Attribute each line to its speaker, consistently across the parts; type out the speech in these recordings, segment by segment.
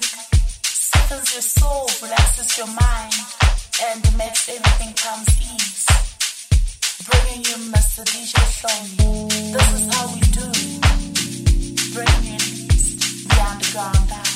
Speaker 1: music your soul, relaxes your mind, and makes everything come ease. Bringing you Mr. DJ Hloni. This is how we do. Bringing the underground down.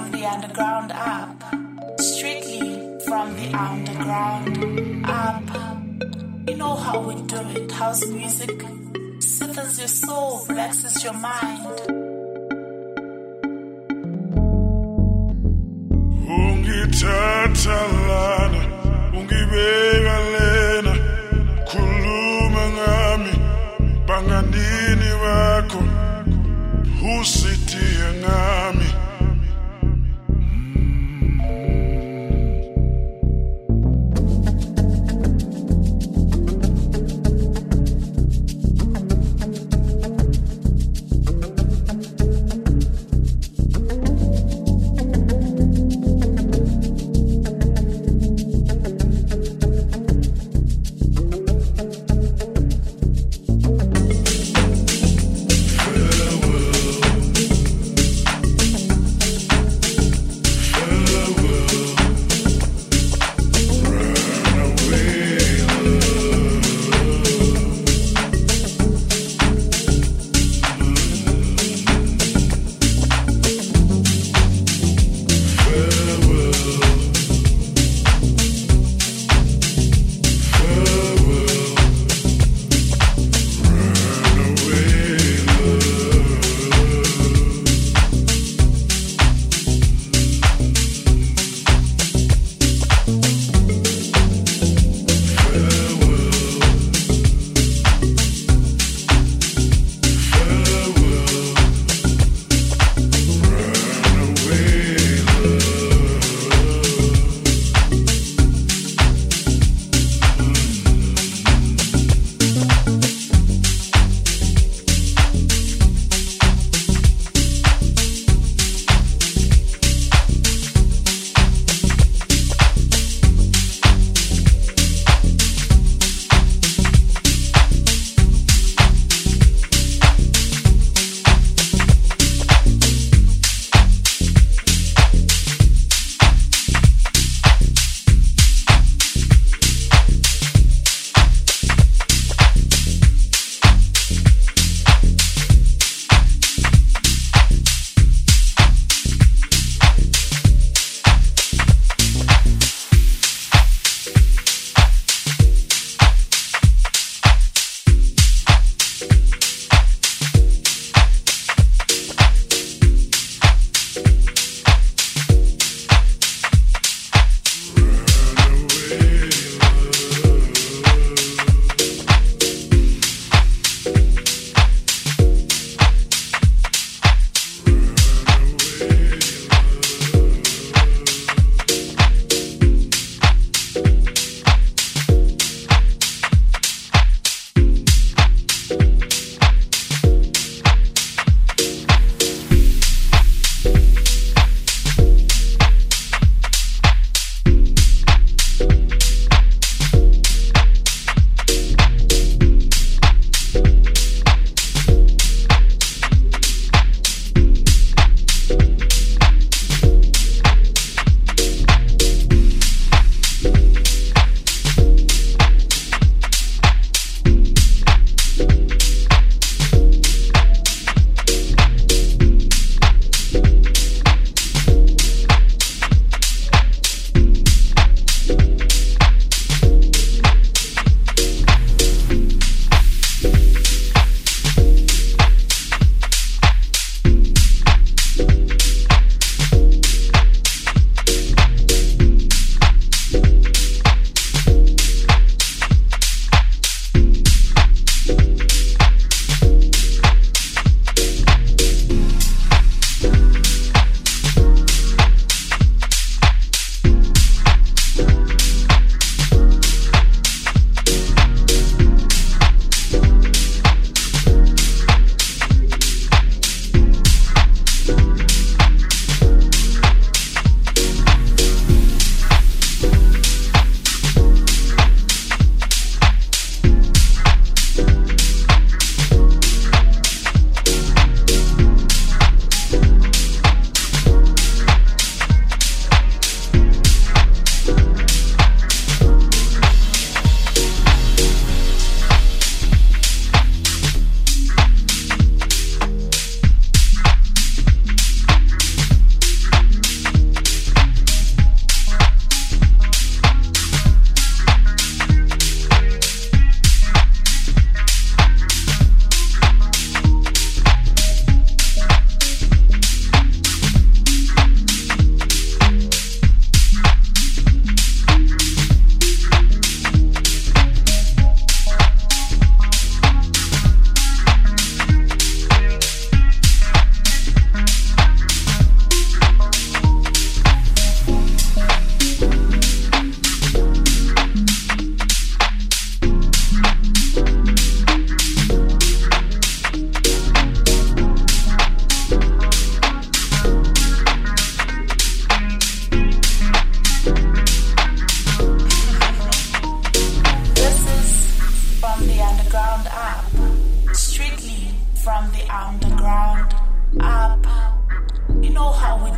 Speaker 1: from the underground up. Strictly from the underground up. You know how we do it. House music
Speaker 2: soothes your soul, relaxes your mind.
Speaker 1: ungithatha lana ungibeka lena kuluma ngami bangandini wako. who sit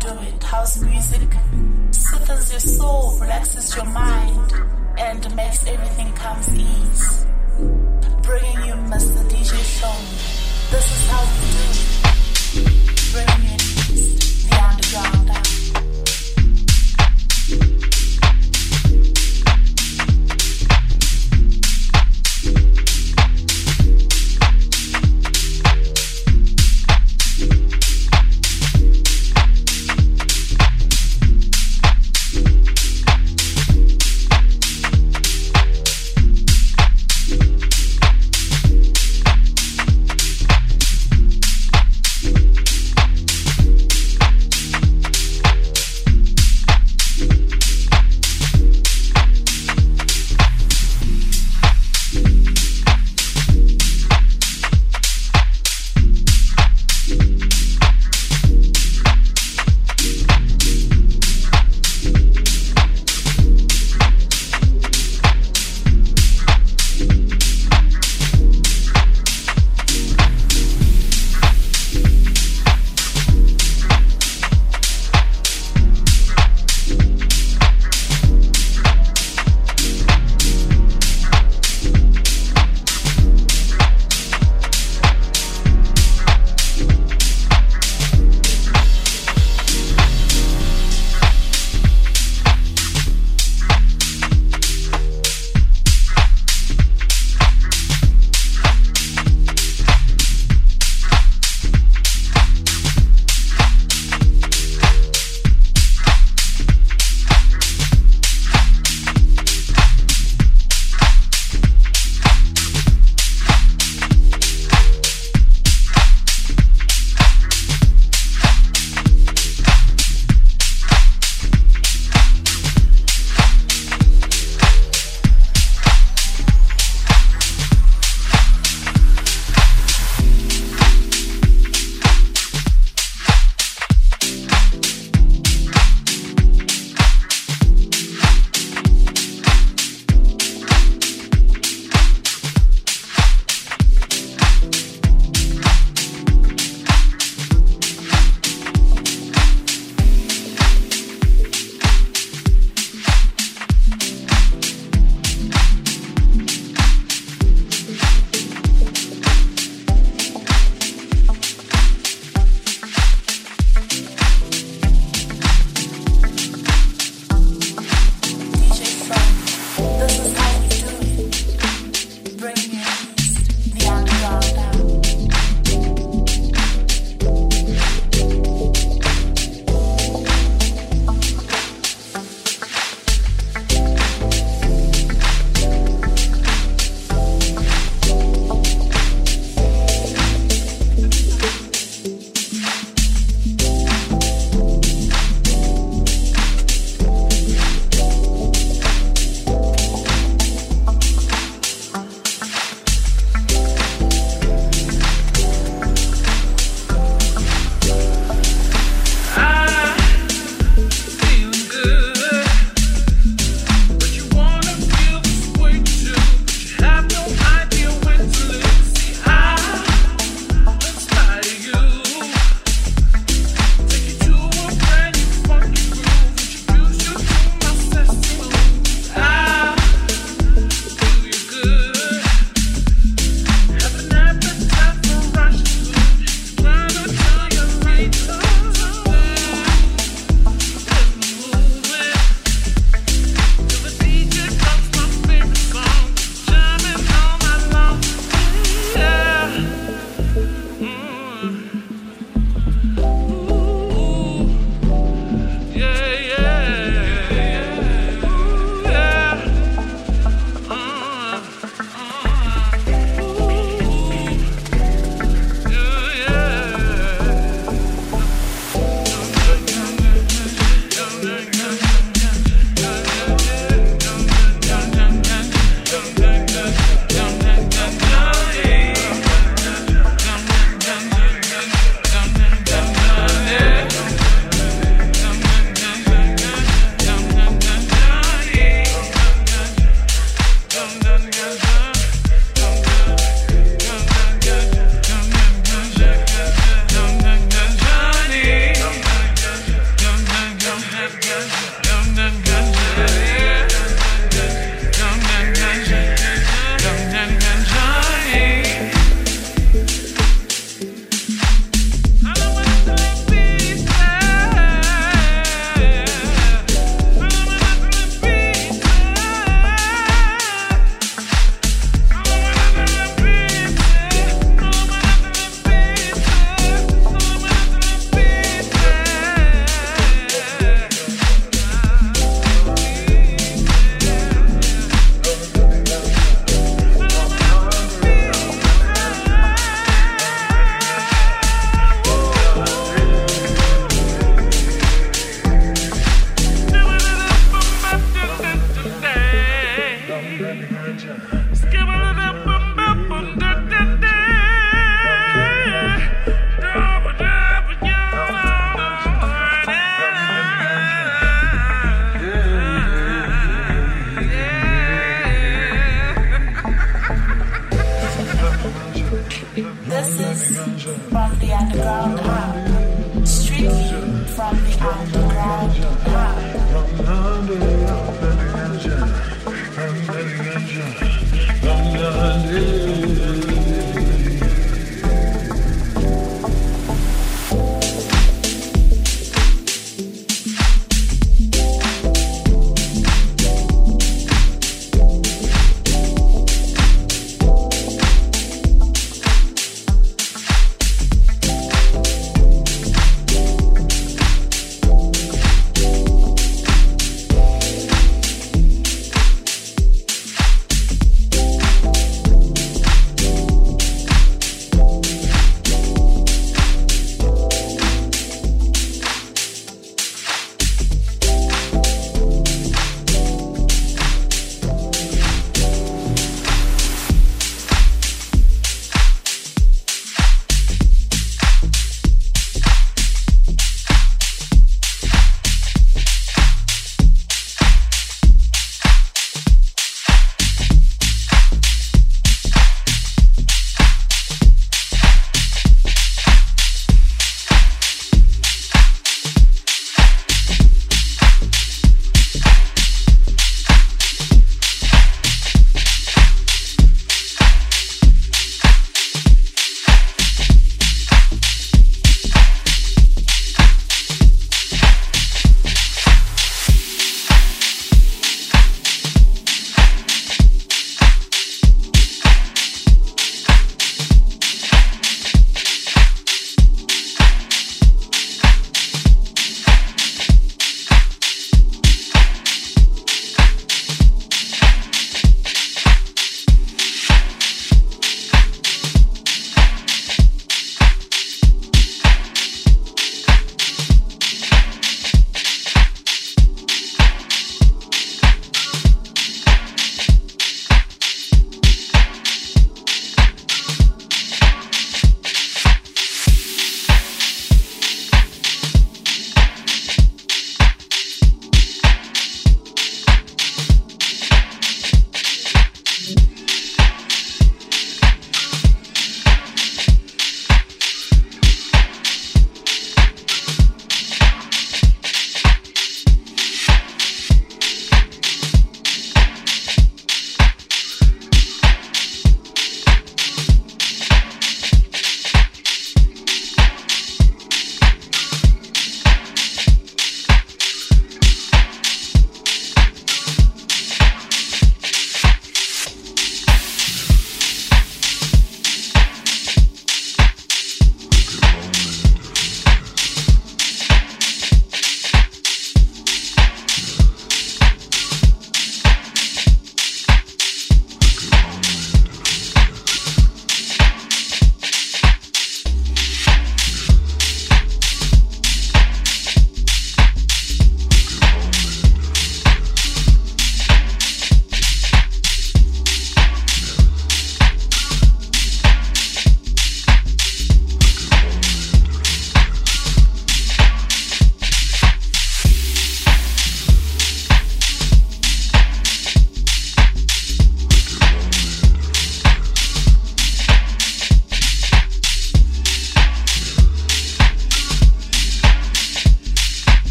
Speaker 1: do it. House music soothes your soul, relaxes your mind, and makes everything come ease. Bringing you Mr. DJ Hloni. This is how we do it. Bringing the underground.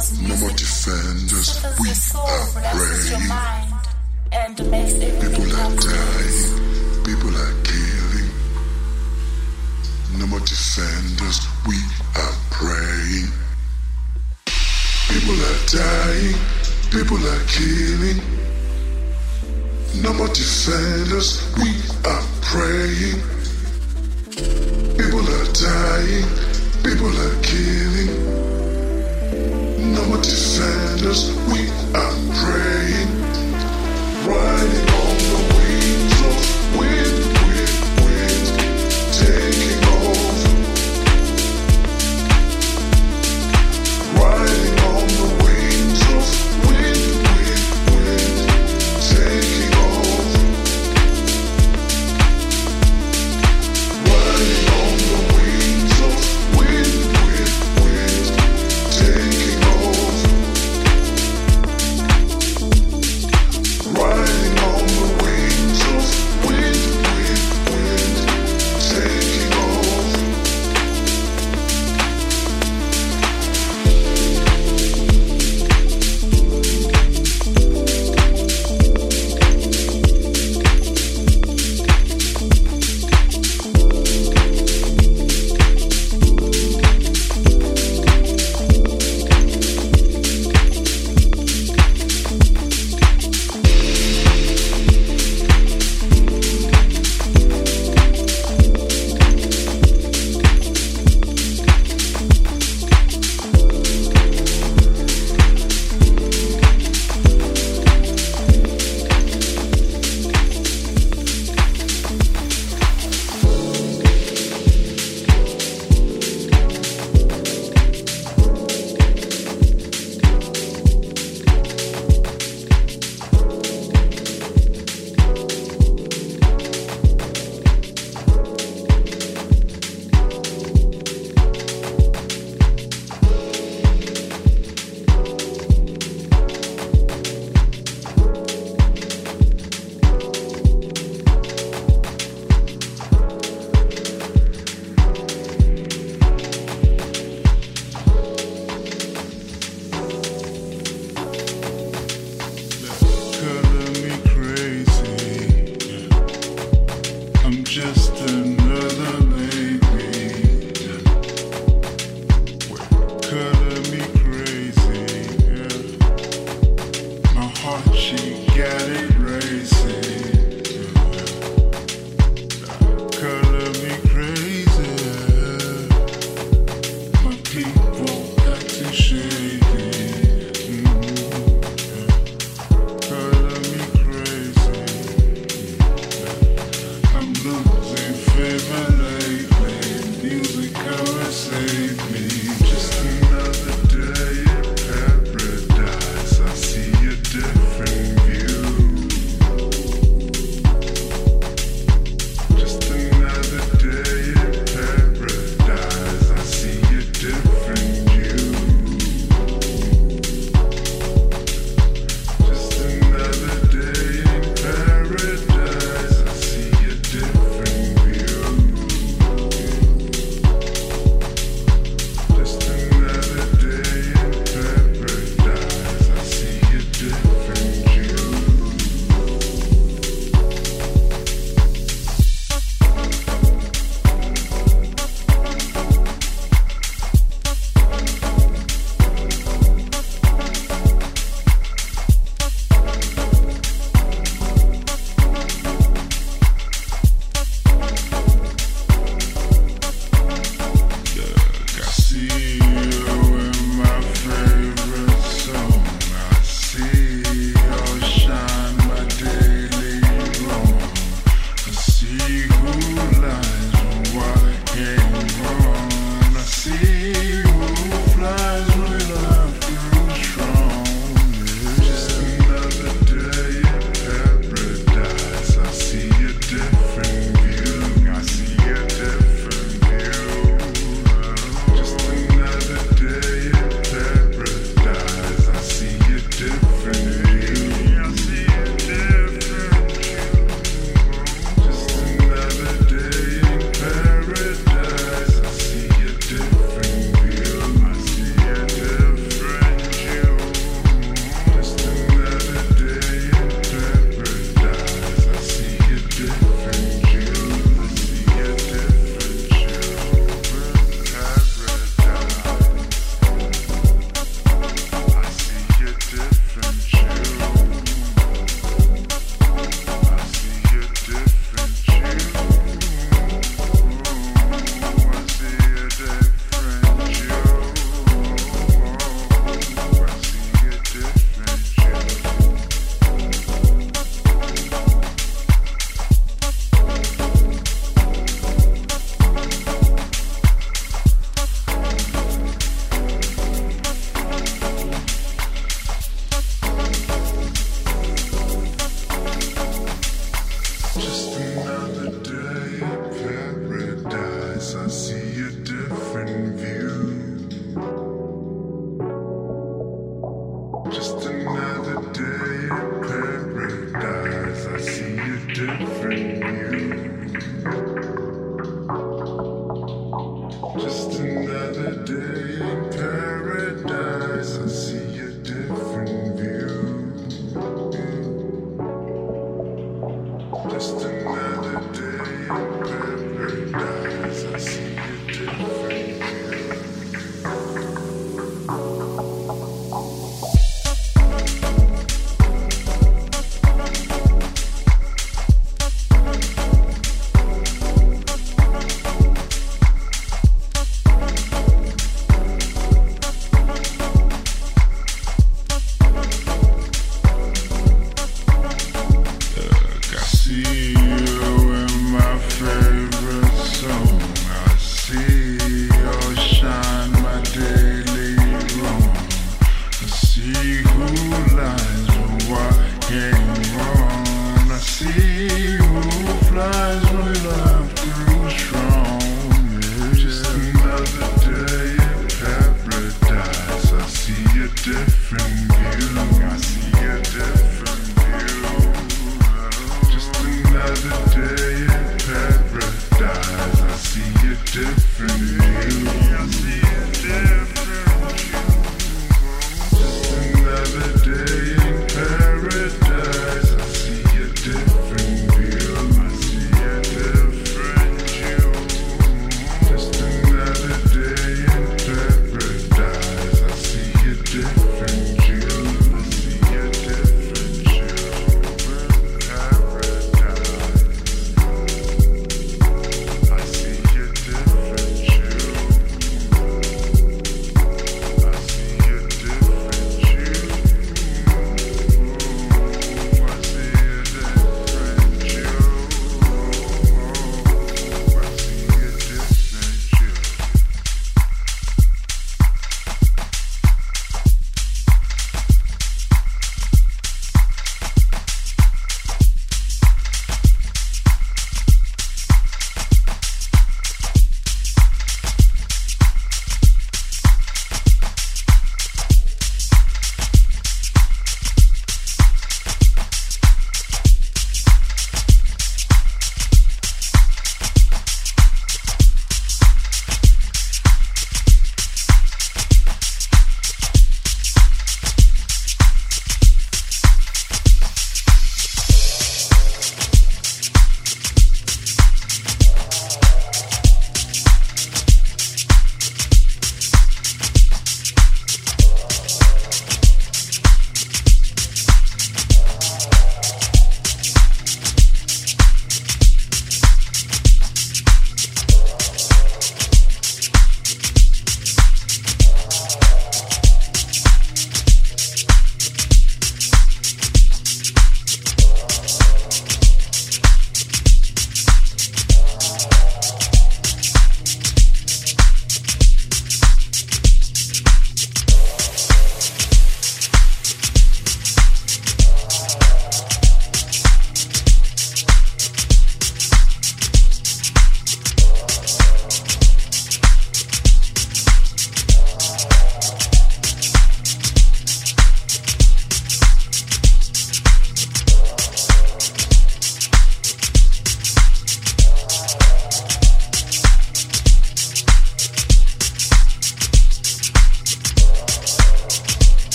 Speaker 1: Because no more defenders, we are praying. People are dying, people are killing. No more defenders, we are praying. People are dying, people are killing. No more defenders, we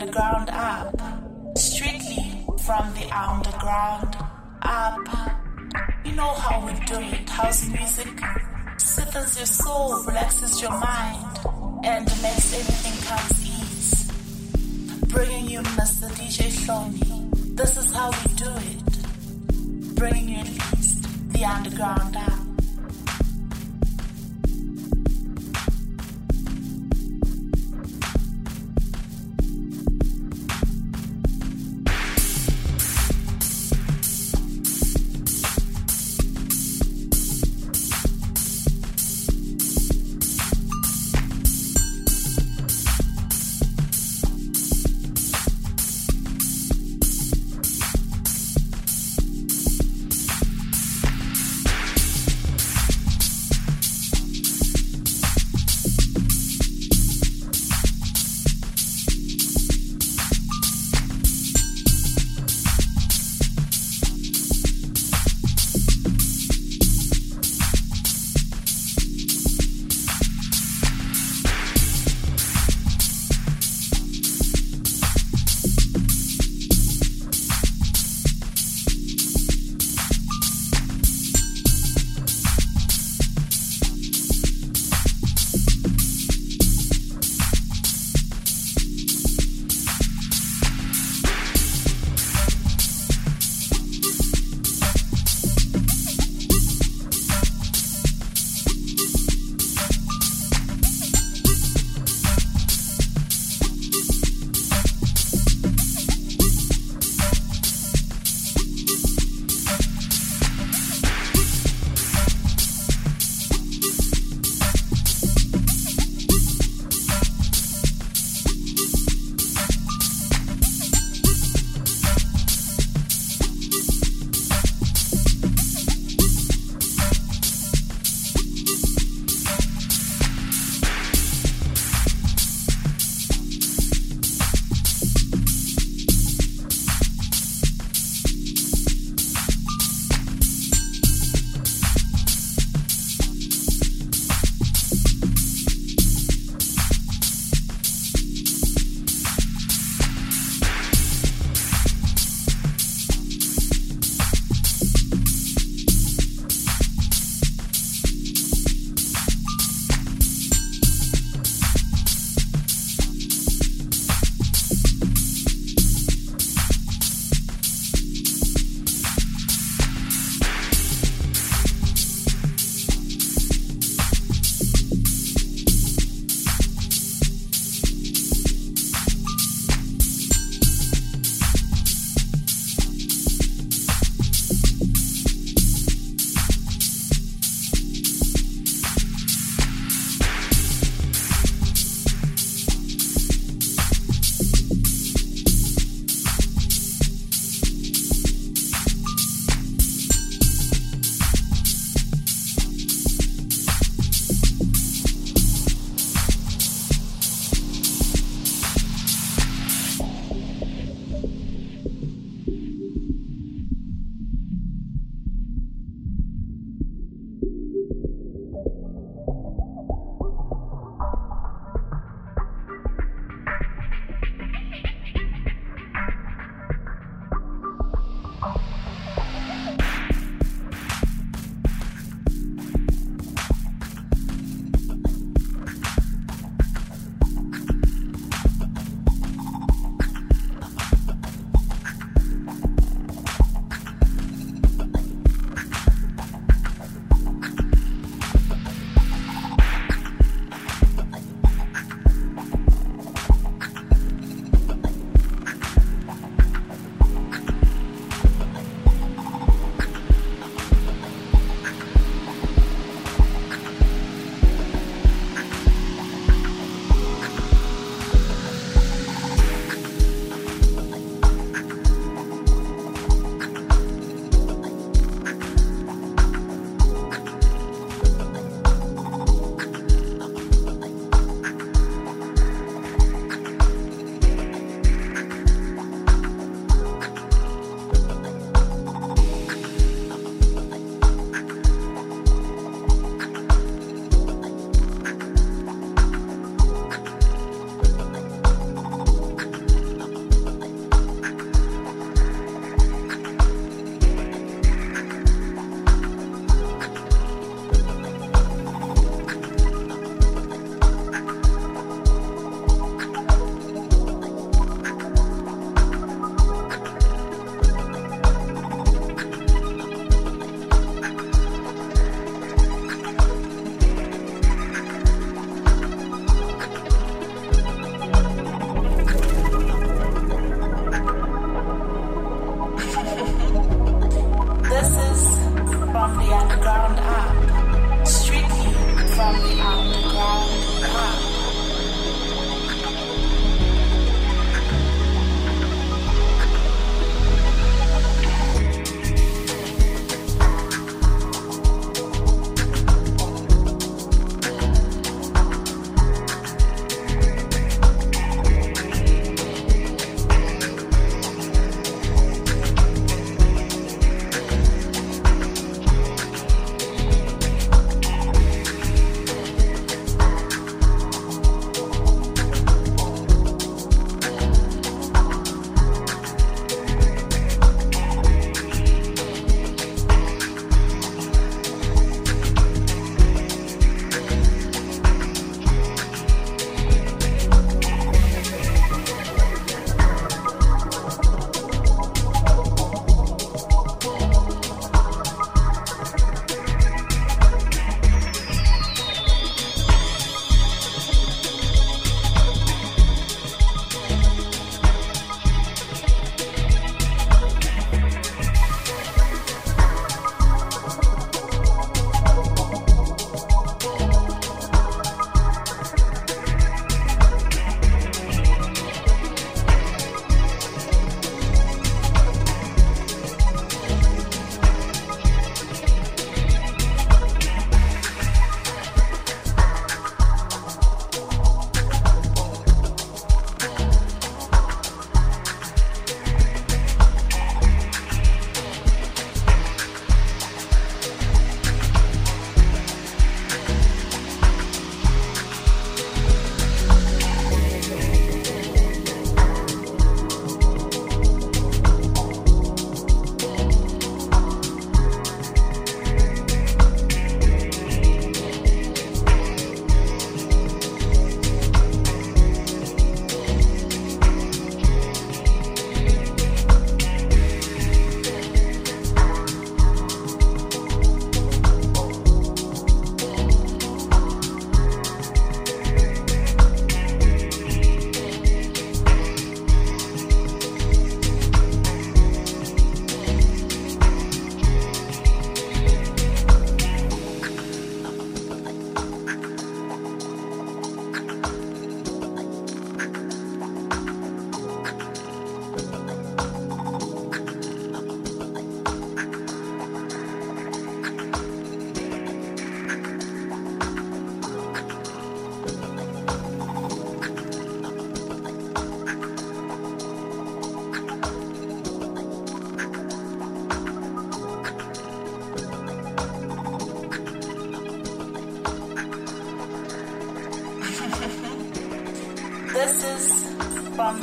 Speaker 1: underground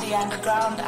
Speaker 1: the underground